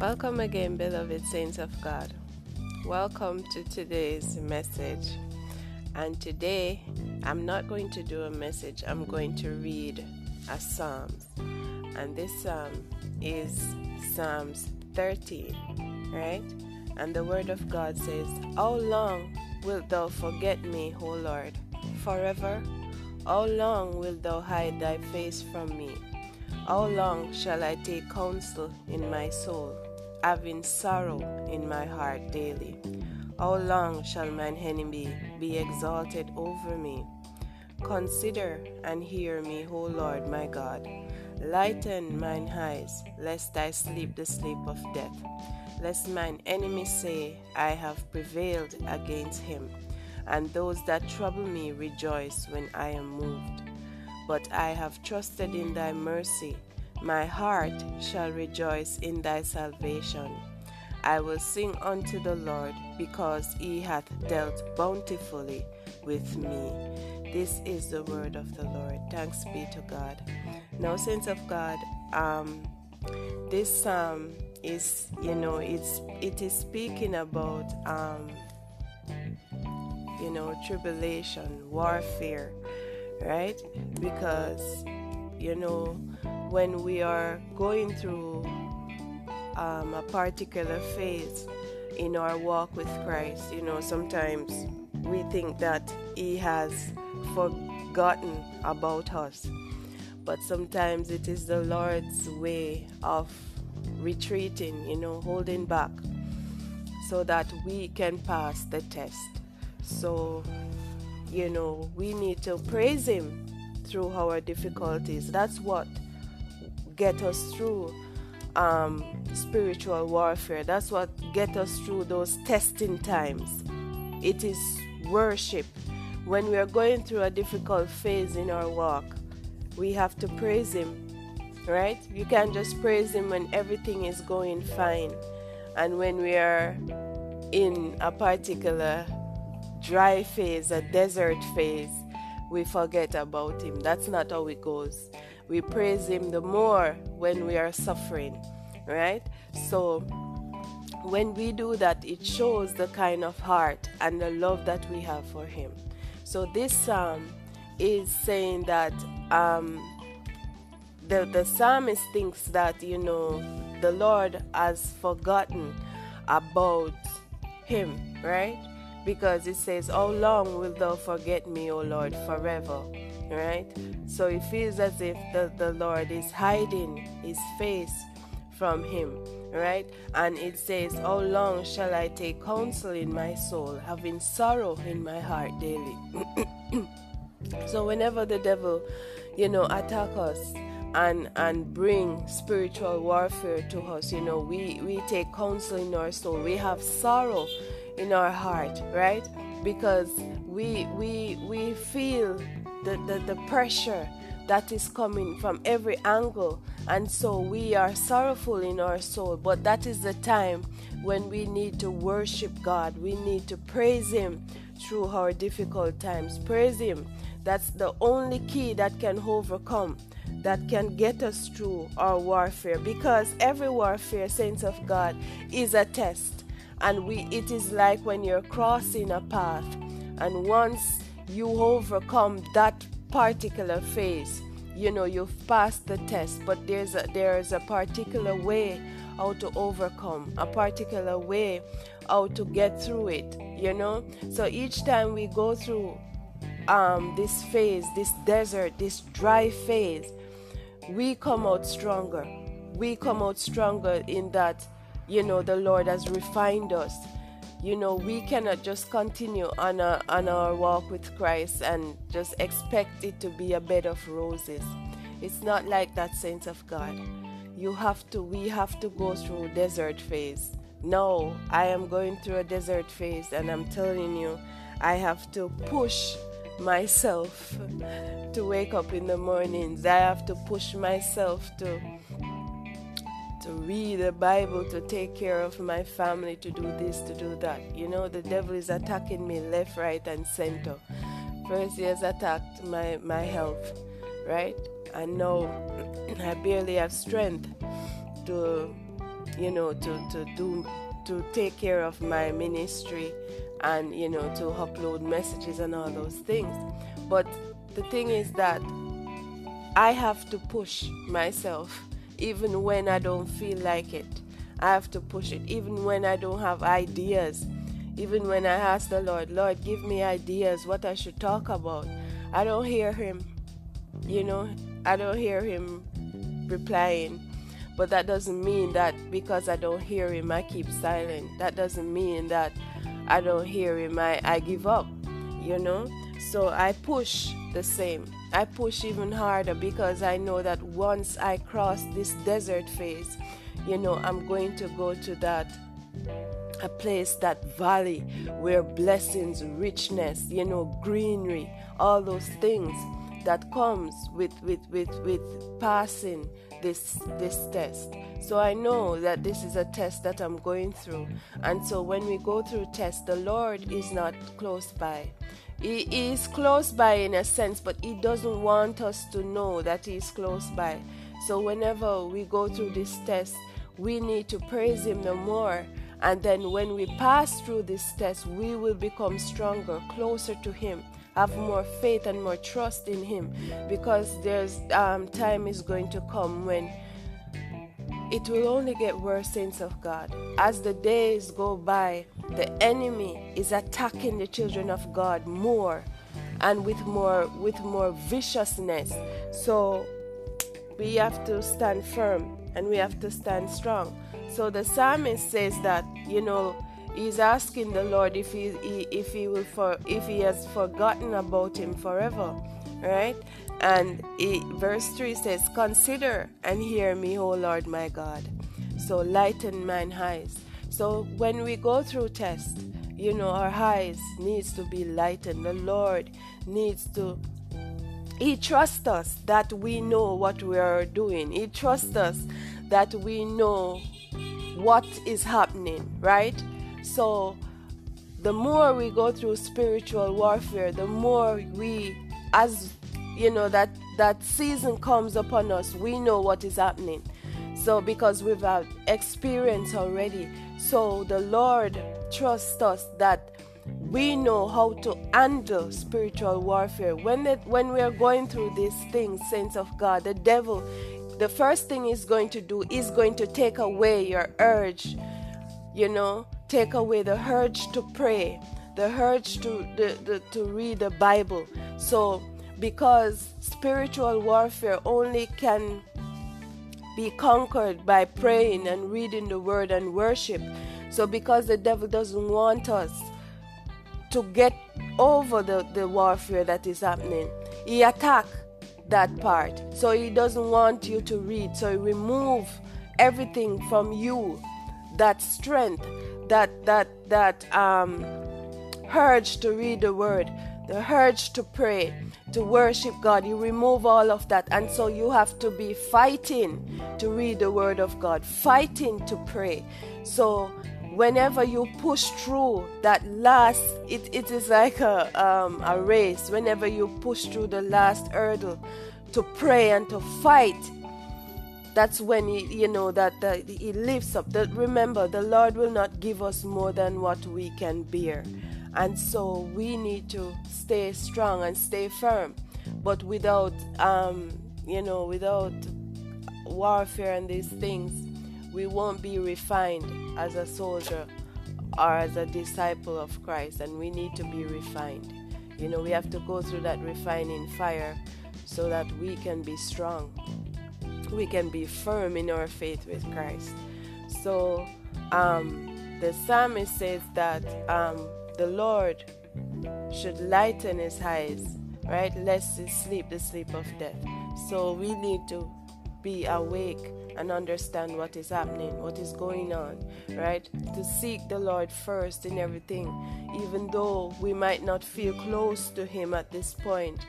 Welcome again, beloved saints of God. Welcome to today's message. And today, I'm not going to do a message, I'm going to read a psalm. And this Psalm is Psalms 13, right? And the Word of God says, How long wilt thou forget me, O Lord? Forever? How long wilt thou hide thy face from me? How long shall I take counsel in my soul, having sorrow in my heart daily? How long shall mine enemy be exalted over me? Consider and hear me, O Lord my God. Lighten mine eyes, lest I sleep the sleep of death, lest mine enemies say, I have prevailed against him, and those that trouble me rejoice when I am moved but I have trusted in thy mercy. My heart shall rejoice in thy salvation. I will sing unto the Lord because he hath dealt bountifully with me. This is the word of the Lord. Thanks be to God. Now, saints of God, um, this psalm is, you know, it's it is speaking about, um, you know, tribulation, warfare right? Because, you know, when we are going through um, a particular phase in our walk with Christ, you know, sometimes we think that He has forgotten about us. But sometimes it is the Lord's way of retreating, you know, holding back so that we can pass the test. So you know, we need to praise Him through our difficulties. That's what get us through um, spiritual warfare. That's what get us through those testing times. It is worship. When we are going through a difficult phase in our walk, we have to praise Him, right? You can't just praise Him when everything is going fine. And when we are in a particular dry phase, a desert phase, we forget about Him. That's not how it goes. We praise Him the more when we are suffering, right? So, when we do that, it shows the kind of heart and the love that we have for Him. So, this psalm is saying that um, the, the psalmist thinks that, you know, the Lord has forgotten about him, right? Because it says, How long wilt thou forget me, O Lord, forever? Right? So it feels as if the, the Lord is hiding his face from him, right? And it says, How long shall I take counsel in my soul, having sorrow in my heart daily? so whenever the devil, you know, attack us and and bring spiritual warfare to us, you know, we, we take counsel in our soul, we have sorrow in our heart, right? Because we we we feel the, the, the pressure that is coming from every angle. And so we are sorrowful in our soul. But that is the time when we need to worship God. We need to praise him through our difficult times. Praise him. That's the only key that can overcome that can get us through our warfare. Because every warfare saints of God is a test and we it is like when you're crossing a path and once you overcome that particular phase you know you've passed the test. But there's a there's a particular way how to overcome a particular way how to get through it you know? So each time we go through um, this phase this desert this dry phase we come out stronger. We come out stronger in that you know the lord has refined us. You know we cannot just continue on, a, on our walk with christ and just expect it to be a bed of roses. It's not like that saints of god. You have to we have to go through desert phase. No i am going through a desert phase and i'm telling you i have to push myself to wake up in the mornings. I have to push myself to to read the Bible, to take care of my family, to do this, to do that. You know, the devil is attacking me left, right, and center. First, he has attacked my, my health, right? And now I barely have strength to you know, to, to do to take care of my ministry and you know to upload messages and all those things. But the thing is that I have to push myself even when I don't feel like it. I have to push it even when I don't have ideas. Even when I ask the Lord, Lord, give me ideas what I should talk about. I don't hear him. You know, I don't hear him replying. But that doesn't mean that because I don't hear him, I keep silent. That doesn't mean that I don't hear him, I, I give up, you know? So I push the same. I push even harder because I know that once I cross this desert phase, you know, I'm going to go to that a place, that valley where blessings, richness, you know, greenery, all those things that comes with with with with passing this this test. So i know that this is a test that i'm going through. And so when we go through tests the lord is not close by he is close by in a sense but he doesn't want us to know that he is close by. So whenever we go through this test we need to praise him the more. And then when we pass through this test we will become stronger closer to him have more faith and more trust in Him. Because there's um, time is going to come when it will only get worse, saints of God. As the days go by, the enemy is attacking the children of God more and with more with more viciousness. So we have to stand firm and we have to stand strong. So the psalmist says that, you know, he's asking the Lord if he, he if he will for if he has forgotten about him forever, right? And he, verse three says, "Consider and hear me, O Lord my God." So lighten mine eyes. So when we go through tests, you know our eyes needs to be lightened. The Lord needs to. He trusts us that we know what we are doing. He trusts us that we know what is happening, right? So, the more we go through spiritual warfare, the more we, as you know, that that season comes upon us, we know what is happening. So, because we've had experience already, so the Lord trusts us that we know how to handle spiritual warfare. When it, when we are going through these things, saints of God, the devil, the first thing he's going to do is going to take away your urge, you know, take away the urge to pray, the urge to, the, the, to read the Bible. So, because spiritual warfare only can be conquered by praying and reading the word and worship. So, because the devil doesn't want us to get over the, the warfare that is happening, he attack that part. So he doesn't want you to read. So he remove everything from you, that strength, that that that um, urge to read the word, the urge to pray, to worship God. You remove all of that, and so you have to be fighting to read the word of God, fighting to pray. So whenever you push through that last it, it is like a, um, a race whenever you push through the last hurdle to pray and to fight that's when he you know that, that he lifts up that remember the lord will not give us more than what we can bear and so we need to stay strong and stay firm. But without um you know without warfare and these things we won't be refined as a soldier or as a disciple of christ. And we need to be refined. You know we have to go through that refining fire so that we can be strong. We can be firm in our faith with Christ. So um, the psalmist says that um, the Lord should lighten his eyes, right? Lest he sleep the sleep of death. So we need to be awake and understand what is happening, what is going on, right? To seek the Lord first in everything, even though we might not feel close to Him at this point.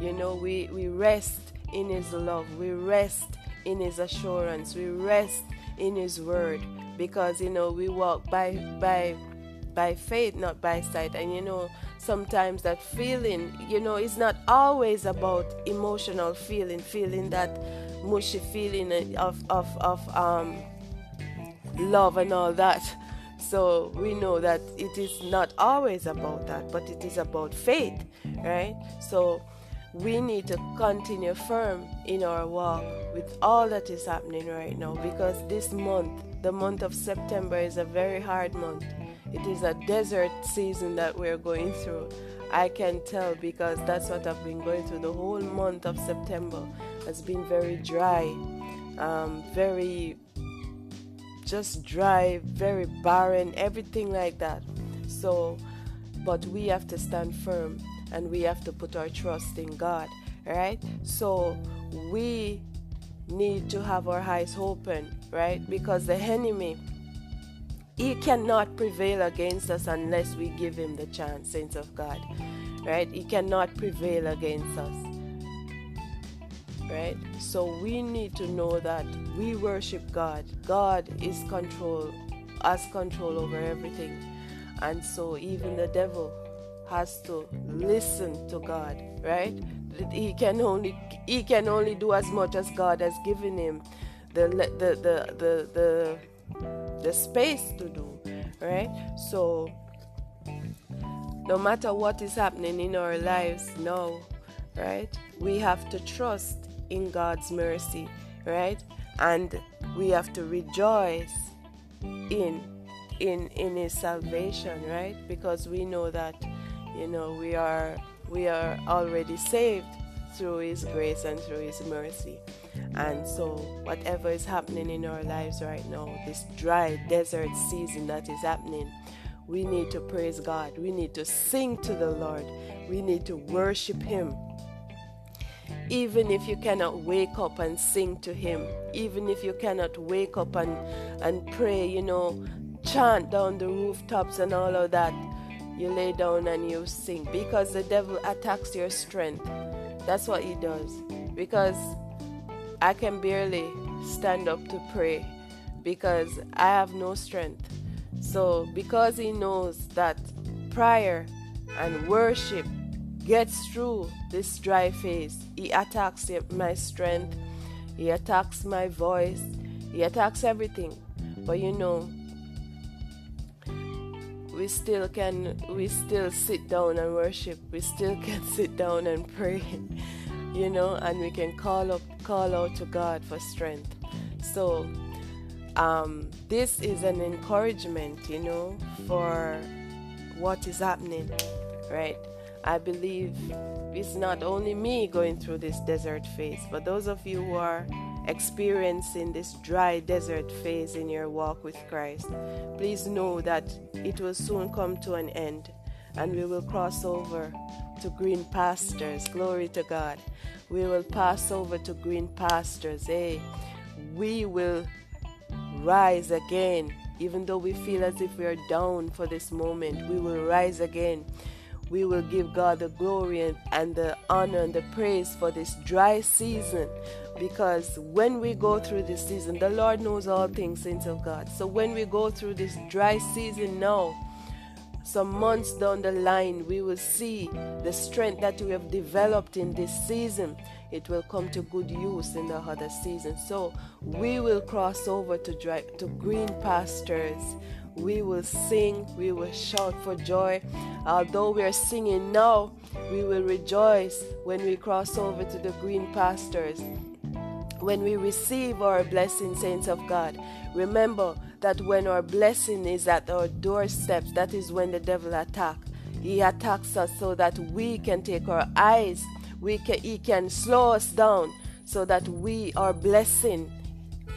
You know, we, we rest in His love, we rest in His assurance. We rest in His word because you know we walk by by by faith, not by sight. And you know sometimes that feeling, you know, it's not always about emotional feeling, feeling that mushy feeling of of of um love and all that. So we know that it is not always about that, but it is about faith, right? So we need to continue firm in our walk with all that is happening right now because this month, the month of September, is a very hard month. It is a desert season that we're going through. I can tell because that's what I've been going through. The whole month of September has been very dry, um, very just dry, very barren, everything like that. So, but we have to stand firm and we have to put our trust in God, right? So we need to have our eyes open, right? Because the enemy, he cannot prevail against us unless we give him the chance, saints of God, right? He cannot prevail against us, right? So we need to know that we worship God. God is control, has control over everything, and so even the devil has to listen to God, right? He can only he can only do as much as God has given him the the the the the, the space to do, right? So no matter what is happening in our lives now, right? We have to trust in God's mercy, right? And we have to rejoice in in in his salvation, right? Because we know that you know we are we are already saved through his grace and through his mercy. And so whatever is happening in our lives right now this dry desert season that is happening we need to praise god. We need to sing to the lord. We need to worship him. Even if you cannot wake up and sing to him even if you cannot wake up and and pray you know chant down the rooftops and all of that you lay down and you sing. Because the devil attacks your strength. That's what he does. Because I can barely stand up to pray because I have no strength. So, because he knows that prayer and worship gets through this dry phase, he attacks my strength, he attacks my voice, he attacks everything. But you know, we still can we still sit down and worship. We still can sit down and pray you know and we can call up call out to god for strength. So um, this is an encouragement you know for what is happening right? I believe it's not only me going through this desert phase but those of you who are experiencing this dry desert phase in your walk with Christ, please know that it will soon come to an end and we will cross over to green pastures. Glory to God. We will pass over to green pastures. Hey, we will rise again. Even though we feel as if we are down for this moment, we will rise again we will give God the glory and, and, the honor and the praise for this dry season because when we go through this season, the Lord knows all things, saints of God. So when we go through this dry season now, some months down the line, we will see the strength that we have developed in this season. It will come to good use in the other season. So we will cross over to dry, to green pastures. We will sing, we will shout for joy. Although we are singing now, we will rejoice when we cross over to the green pastures when we receive our blessing, saints of God, remember that when our blessing is at our doorsteps, that is when the devil attacks. He attacks us so that we can take our eyes, we can, he can slow us down so that we, our blessing,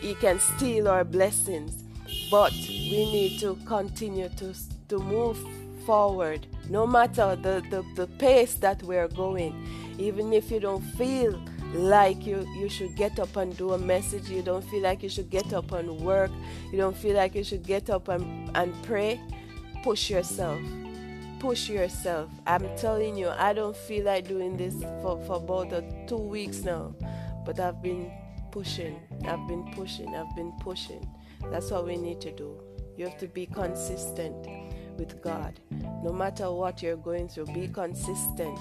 he can steal our blessings. But we need to continue to, to move forward no matter the, the, the pace that we're going. Even if you don't feel like you you should get up and do a message. You don't feel like you should get up and work. You don't feel like you should get up and, and pray. Push yourself. Push yourself. I'm telling you i don't feel like doing this for, for about two weeks now but i've been pushing. I've been pushing. I've been pushing. That's what we need to do. You have to be consistent with God. No matter what you're going through, be consistent.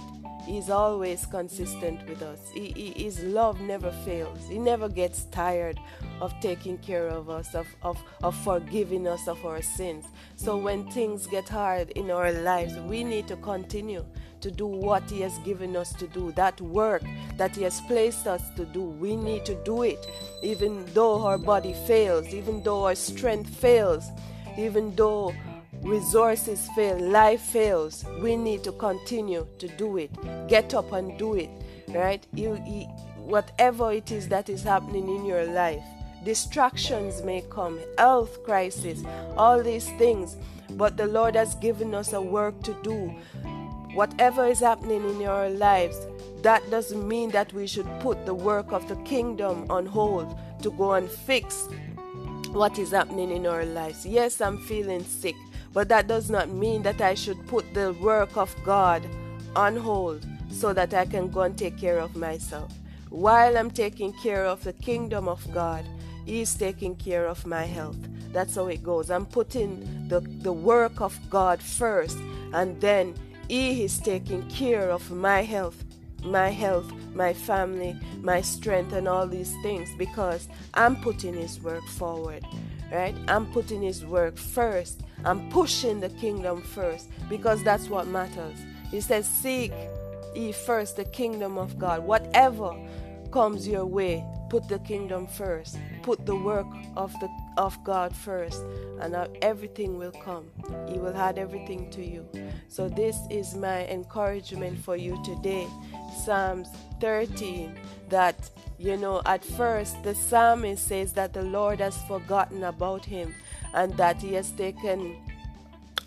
He's always consistent with us. He, he, his love never fails. He never gets tired of taking care of us, of, of, of forgiving us of our sins. So when things get hard in our lives, we need to continue to do what He has given us to do. That work that He has placed us to do, we need to do it. Even though our body fails, even though our strength fails, even though resources fail, life fails, we need to continue to do it. Get up and do it, right? You, you, whatever it is that is happening in your life, distractions may come, health crisis, all these things, but the Lord has given us a work to do. Whatever is happening in your lives, that doesn't mean that we should put the work of the kingdom on hold to go and fix what is happening in our lives. Yes, I'm feeling sick. But that does not mean that I should put the work of God on hold so that I can go and take care of myself. While I'm taking care of the kingdom of God, He's taking care of my health. That's how it goes. I'm putting the, the work of God first, and then He is taking care of my health, my health, my family, my strength, and all these things because I'm putting His work forward. Right? I'm putting His work first I'm pushing the kingdom first because that's what matters. He says, Seek ye first the kingdom of God. Whatever comes your way, put the kingdom first. Put the work of the of God first, and everything will come. He will add everything to you. So this is my encouragement for you today. Psalms 13 that you know at first the psalmist says that the Lord has forgotten about him and that he has taken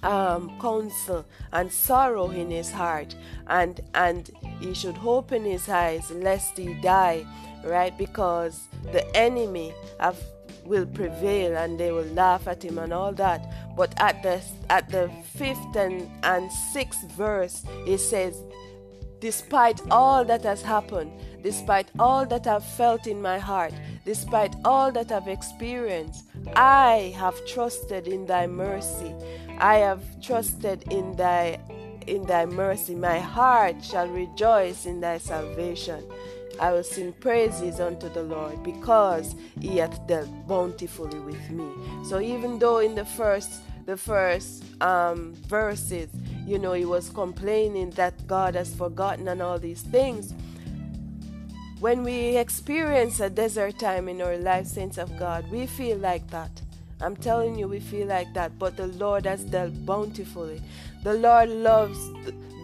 um, counsel and sorrow in his heart, and and he should open his eyes lest he die, right? Because the enemy have will prevail and they will laugh at him and all that. But at the at the fifth and, and sixth verse, it says, Despite all that has happened, despite all that I've felt in my heart, despite all that I've experienced, I have trusted in thy mercy. I have trusted in thy in thy mercy. My heart shall rejoice in thy salvation. I will sing praises unto the Lord because he hath dealt bountifully with me. So even though in the first the first um, verses, you know, he was complaining that God has forgotten and all these things. When we experience a desert time in our life, saints of God, we feel like that. I'm telling you, we feel like that. But the Lord has dealt bountifully. The Lord loves,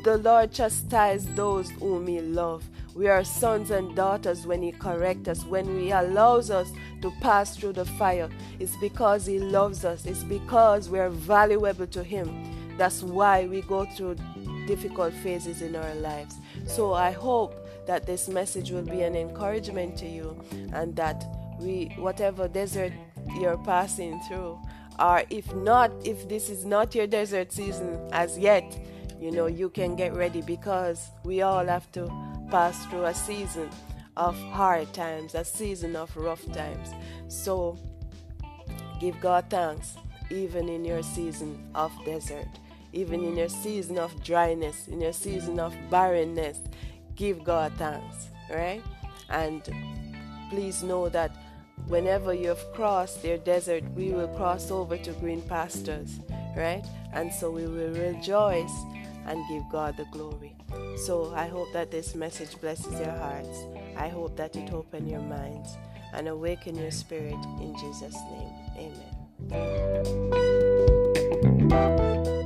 the Lord chastises those whom He loves. We are sons and daughters when He corrects us, when He allows us to pass through the fire. It's because He loves us, it's because we are valuable to Him. That's why we go through difficult phases in our lives. So I hope that this message will be an encouragement to you and that we whatever desert you're passing through or if not if this is not your desert season as yet you know you can get ready because we all have to pass through a season of hard times a season of rough times so give god thanks even in your season of desert even in your season of dryness in your season of barrenness give God thanks, right? And please know that whenever you've crossed your desert, we will cross over to green pastures, right? And so we will rejoice and give God the glory. So I hope that this message blesses your hearts. I hope that it open your minds and awaken your spirit in Jesus' name. Amen.